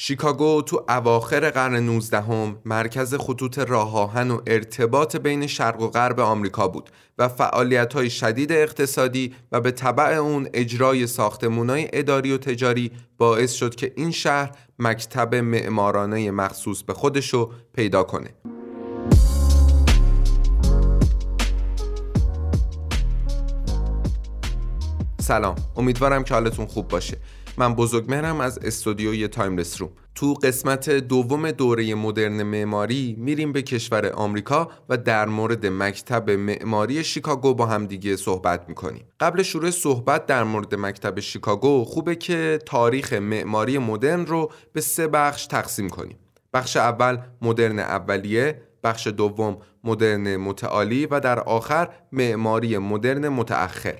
شیکاگو تو اواخر قرن 19 هم مرکز خطوط راه آهن و ارتباط بین شرق و غرب آمریکا بود و فعالیت های شدید اقتصادی و به طبع اون اجرای ساختمونای اداری و تجاری باعث شد که این شهر مکتب معمارانه مخصوص به خودشو پیدا کنه. سلام امیدوارم که حالتون خوب باشه من بزرگمهرم از استودیوی تایملس روم. تو قسمت دوم دوره مدرن معماری میریم به کشور آمریکا و در مورد مکتب معماری شیکاگو با هم دیگه صحبت می‌کنیم. قبل شروع صحبت در مورد مکتب شیکاگو خوبه که تاریخ معماری مدرن رو به سه بخش تقسیم کنیم. بخش اول مدرن اولیه بخش دوم مدرن متعالی و در آخر معماری مدرن متأخر.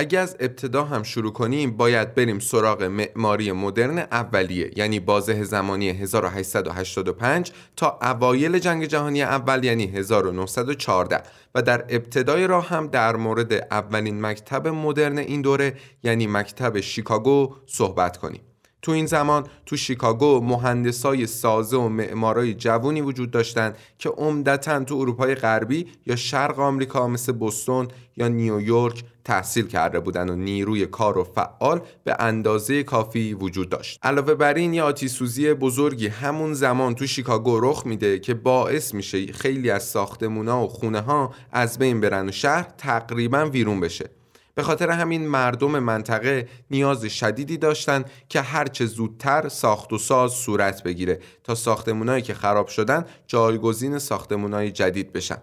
اگه از ابتدا هم شروع کنیم باید بریم سراغ معماری مدرن اولیه یعنی بازه زمانی 1885 تا اوایل جنگ جهانی اول یعنی 1914 و در ابتدای راه هم در مورد اولین مکتب مدرن این دوره یعنی مکتب شیکاگو صحبت کنیم. تو این زمان تو شیکاگو مهندسای سازه و معمارای جوونی وجود داشتند که عمدتا تو اروپای غربی یا شرق آمریکا مثل بوستون یا نیویورک تحصیل کرده بودن و نیروی کار و فعال به اندازه کافی وجود داشت. علاوه بر این یه آتیسوزی بزرگی همون زمان تو شیکاگو رخ میده که باعث میشه خیلی از ساختمونا و خونه ها از بین برن و شهر تقریبا ویرون بشه. به خاطر همین مردم منطقه نیاز شدیدی داشتند که هرچه زودتر ساخت و ساز صورت بگیره تا ساختمونایی که خراب شدن جایگزین ساختمونای جدید بشن.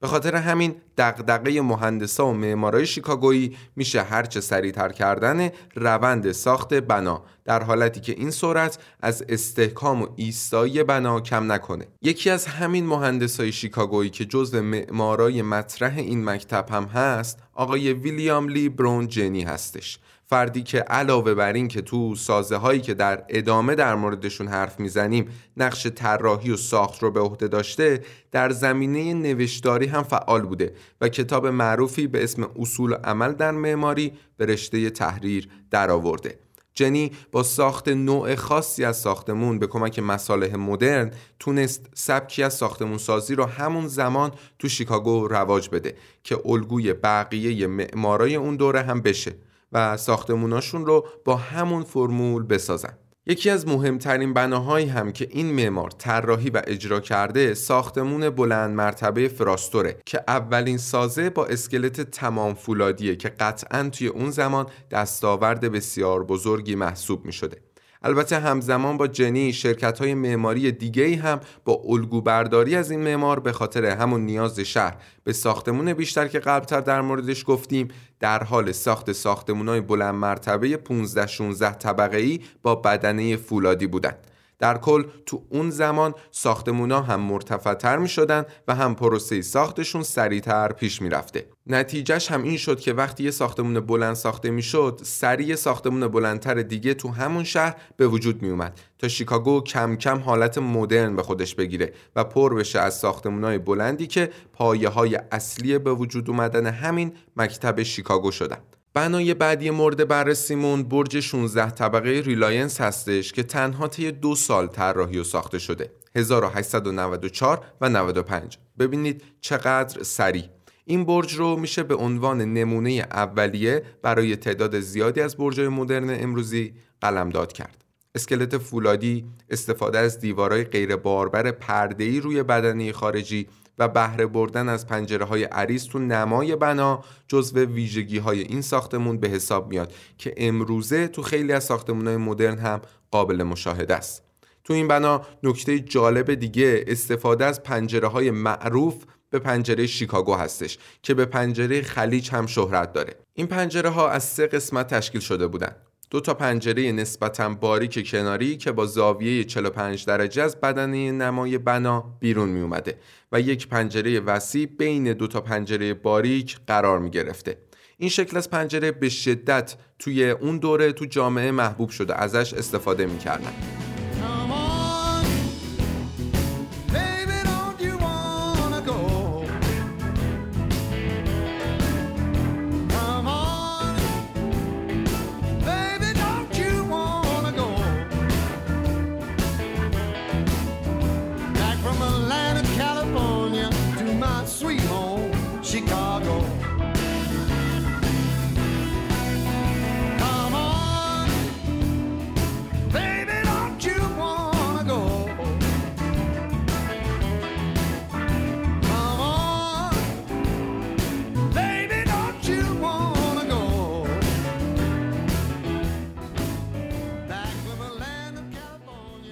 به خاطر همین دغدغه مهندسا و معمارای شیکاگویی میشه هرچه سریعتر کردن روند ساخت بنا در حالتی که این سرعت از استحکام و ایستایی بنا کم نکنه. یکی از همین مهندسای شیکاگویی که جزو معمارای مطرح این مکتب هم هست آقای ویلیام لی برون جنی هستش. فردی که علاوه بر این که تو سازه هایی که در ادامه در موردشون حرف می‌زنیم نقش طراحی و ساخت رو به عهده داشته در زمینه نوشتاری هم فعال بوده و کتاب معروفی به اسم اصول عمل در معماری به رشته تحریر درآورده. جنی با ساخت نوع خاصی از ساختمون به کمک مصالح مدرن تونست سبکی از ساختمون سازی رو همون زمان تو شیکاگو رواج بده که الگوی بقیه معمارای اون دوره هم بشه و ساختموناشون رو با همون فرمول بسازن یکی از مهمترین بناهایی هم که این معمار طراحی و اجرا کرده ساختمون بلند مرتبه فراستوره که اولین سازه با اسکلت تمام فولادیه که قطعا توی اون زمان دستاورد بسیار بزرگی محسوب می شده. البته همزمان با جنی شرکت های معماری دیگه هم با الگو برداری از این معمار به خاطر همون نیاز شهر به ساختمون بیشتر که قبلتر در موردش گفتیم در حال ساخت ساختمون های بلند مرتبه 15 16 طبقه ای با بدنه فولادی بودند. در کل تو اون زمان ساختمونا هم مرتفعتر می شدن و هم پروسه ساختشون سریعتر پیش می رفته. نتیجهش هم این شد که وقتی یه ساختمون بلند ساخته می شد سریع ساختمون بلندتر دیگه تو همون شهر به وجود می اومد تا شیکاگو کم کم حالت مدرن به خودش بگیره و پر بشه از ساختمونای بلندی که پایه های اصلی به وجود اومدن همین مکتب شیکاگو شدن. بنای بعدی مورد بررسیمون برج 16 طبقه ریلاینس هستش که تنها طی دو سال طراحی و ساخته شده. 1894 و 95 ببینید چقدر سریع. این برج رو میشه به عنوان نمونه اولیه برای تعداد زیادی از برج‌های مدرن امروزی قلمداد کرد. اسکلت فولادی استفاده از دیوارهای غیر باربر پرده‌ای روی بدنه خارجی و بهره بردن از پنجره های عریض تو نمای بنا جزو ویژگی های این ساختمون به حساب میاد که امروزه تو خیلی از ساختمون های مدرن هم قابل مشاهده است. تو این بنا نکته جالب دیگه استفاده از پنجره های معروف به پنجره شیکاگو هستش که به پنجره خلیج هم شهرت داره. این پنجره ها از سه قسمت تشکیل شده بودن. دو تا پنجره نسبتا باریک کناری که با زاویه 45 درجه از بدنه نمای بنا بیرون می اومده و یک پنجره وسیع بین دو تا پنجره باریک قرار می گرفته. این شکل از پنجره به شدت توی اون دوره تو جامعه محبوب شده ازش استفاده می کردن.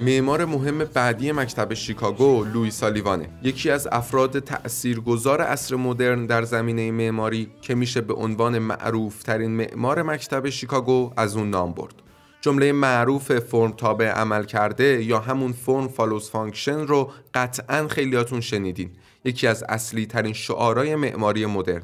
معمار مهم بعدی مکتب شیکاگو لویی سالیوانه یکی از افراد تأثیرگذار عصر مدرن در زمینه معماری که میشه به عنوان معروف ترین معمار مکتب شیکاگو از اون نام برد. جمله معروف فرم تابع عملکرده یا همون form follows function رو قطعا خیلیاتون شنیدین. یکی از اصلی ترین شعارهای معماری مدرن.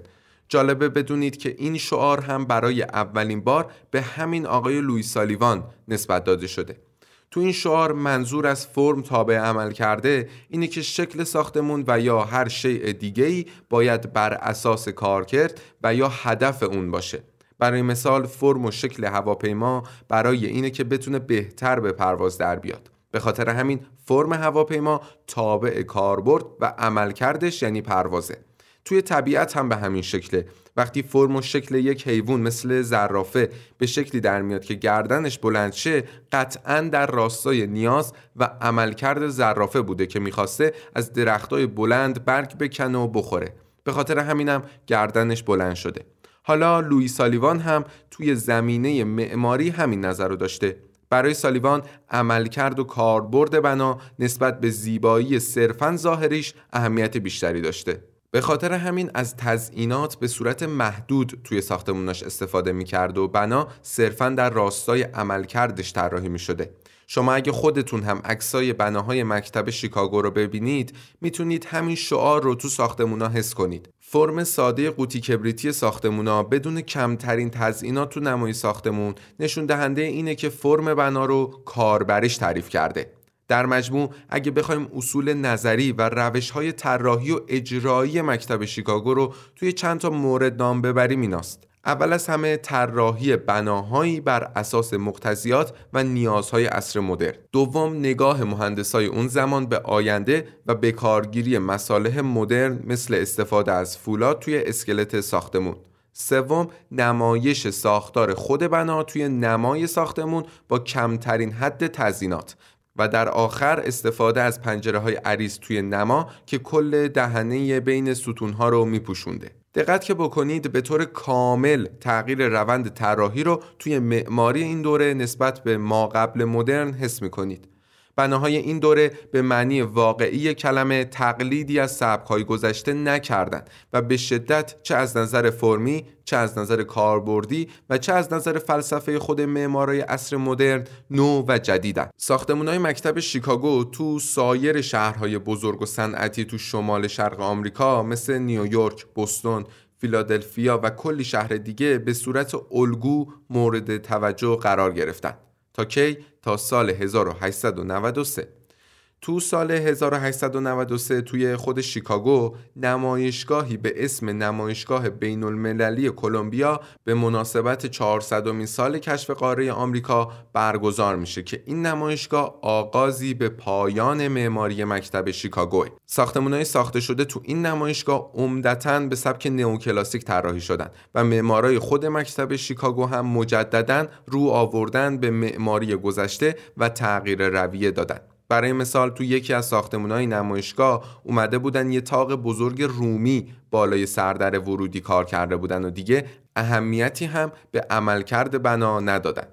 جالبه بدونید که این شعار هم برای اولین بار به همین آقای لویی سالیوان نسبت داده شده. تو این شعار منظور از فرم تابع عمل کرده اینه که شکل ساختمون و یا هر شیء دیگه ای باید بر اساس کارکرد و یا هدف اون باشه. برای مثال فرم و شکل هواپیما برای اینه که بتونه بهتر به پرواز در بیاد. به خاطر همین فرم هواپیما تابع کاربرد و عملکردش یعنی پروازه. توی طبیعت هم به همین شکله. وقتی فرم و شکل یک حیوان مثل زرافه به شکلی در میاد که گردنش بلند شه قطعا در راستای نیاز و عملکرد زرافه بوده که می‌خواسته از درختای بلند برگ بکنه و بخوره. به خاطر همینم گردنش بلند شده. حالا لوی سالیوان هم توی زمینه معماری همین نظر رو داشته. برای سالیوان عملکرد و کاربرد بنا نسبت به زیبایی صرفا ظاهریش اهمیت بیشتری داشته. به خاطر همین از تزئینات به صورت محدود توی ساختموناش استفاده می‌کرد و بنا صرفا در راستای عملکردش طراحی می‌شده. شما اگه خودتون هم عکسای بناهای مکتب شیکاگو رو ببینید می‌تونید همین شعار رو تو ساختمونا حس کنید. فرم ساده قوطی کبریتی ساختمونا بدون کمترین تزئینات تو نمای ساختمون نشون دهنده اینه که فرم بنا رو کاربرش تعریف کرده. در مجموع اگه بخوایم اصول نظری و روش های طراحی و اجرایی مکتب شیکاگو رو توی چند تا مورد نام ببریم ایناست. اول از همه طراحی بناهایی بر اساس مقتضیات و نیازهای عصر مدرن. دوم نگاه مهندسای اون زمان به آینده و به کارگیری مصالح مدرن مثل استفاده از فولاد توی اسکلت ساختمون. سوم نمایش ساختار خود بنا توی نمای ساختمون با کمترین حد تزینات و در آخر استفاده از پنجره های عریض توی نما که کل دهنه بین ستون ها رو میپوشونده. دقت که بکنید به طور کامل تغییر روند طراحی رو توی معماری این دوره نسبت به ما قبل مدرن حس می‌کنید. بناهای این دوره به معنی واقعی کلمه تقلیدی از سبکهای گذشته نکردند و به شدت چه از نظر فرمی چه از نظر کاربردی و چه از نظر فلسفه خود معمارای عصر مدرن نو و جدیدن های مکتب شیکاگو تو سایر شهرهای بزرگ و صنعتی تو شمال شرق آمریکا مثل نیویورک، بوستون، فیلادلفیا و کلی شهر دیگه به صورت الگو مورد توجه قرار گرفتند. تا کی? تا سال 1893 تو سال 1893 توی خود شیکاگو نمایشگاهی به اسم نمایشگاه بین المللی کلمبیا به مناسبت 400 سال کشف قاره آمریکا برگزار میشه که این نمایشگاه آغازی به پایان معماری مکتب شیکاگو ساختمانهای ساخته شده تو این نمایشگاه عمدتا به سبک نئوکلاسیک طراحی شدن و معمارای خود مکتب شیکاگو هم مجددا رو آوردن به معماری گذشته و تغییر رویه دادن. برای مثال تو یکی از های نمایشگاه اومده بودن یه تاق بزرگ رومی بالای سردر ورودی کار کرده بودن و دیگه اهمیتی هم به عملکرد بنا ندادن.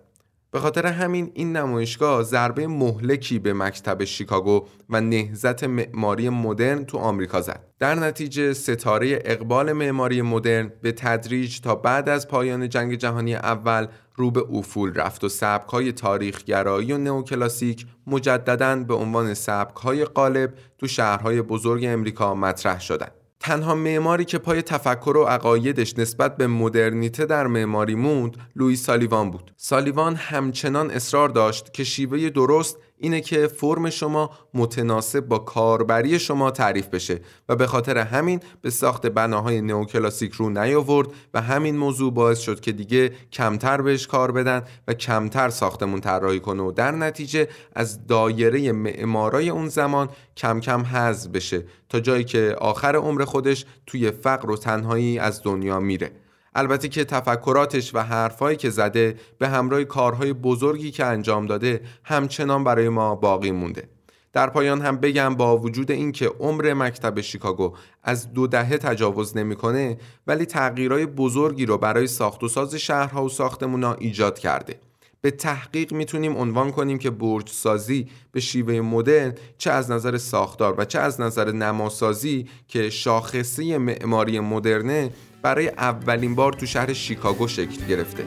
به خاطر همین این نمایشگاه ضربه مهلکی به مکتب شیکاگو و نهزت معماری مدرن تو آمریکا زد. در نتیجه ستاره اقبال معماری مدرن به تدریج تا بعد از پایان جنگ جهانی اول رو به افول رفت و سبکهای تاریخگرایی و نئوکلاسیک مجددا به عنوان سبکهای غالب تو شهرهای بزرگ امریکا مطرح شدند. تنها معماری که پای تفکر و عقایدش نسبت به مدرنیته در معماری موند لوی سالیوان بود. سالیوان همچنان اصرار داشت که شیوه درست اینه که فرم شما متناسب با کاربری شما تعریف بشه و به خاطر همین به ساخت بناهای نئوکلاسیک رو نیاورد و همین موضوع باعث شد که دیگه کمتر بهش کار بدن و کمتر ساختمون طراحی کنه و در نتیجه از دایره معمارای اون زمان کم کم حذف بشه تا جایی که آخر عمر خودش توی فقر و تنهایی از دنیا میره. البته که تفکراتش و حرفهایی که زده به همراه کارهای بزرگی که انجام داده همچنان برای ما باقی مونده. در پایان هم بگم با وجود اینکه عمر مکتب شیکاگو از دو دهه تجاوز نمی‌کنه ولی تغییرهای بزرگی رو برای ساخت و ساز شهرها و ساختمونا ایجاد کرده. به تحقیق می‌تونیم عنوان کنیم که برج سازی به شیوه مدرن چه از نظر ساختار و چه از نظر نماسازی که شاخصه معماری مدرنه برای اولین بار تو شهر شیکاگو شکل گرفته.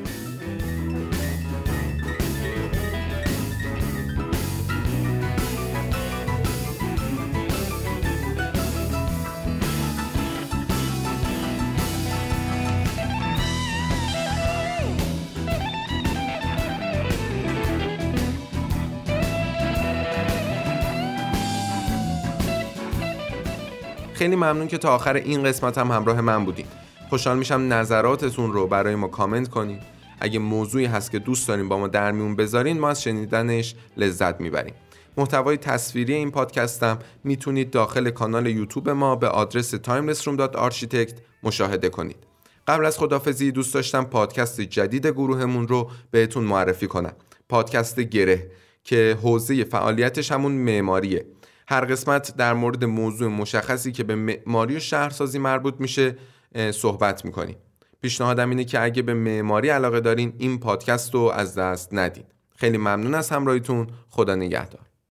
خیلی ممنون که تا آخر این قسمت هم همراه من بودین. خوشحال میشم نظراتتون رو برای ما کامنت کنین. اگه موضوعی هست که دوست دارین با ما در میون بذارین ما از شنیدنش لذت می‌بریم. محتوای تصویری این پادکستم می‌تونید داخل کانال یوتیوب ما به آدرس timelessroom.architect مشاهده کنید. قبل از خدافزی دوست داشتم پادکست جدید گروهمون رو بهتون معرفی کنم. پادکست گره که حوزه فعالیتش همون معماریه. هر قسمت در مورد موضوع مشخصی که به معماری و شهرسازی مربوط میشه صحبت می‌کنیم پیشنهادم اینه که اگه به معماری علاقه دارین این پادکست رو از دست ندین. خیلی ممنون از همراهیتون. خدا نگهدار.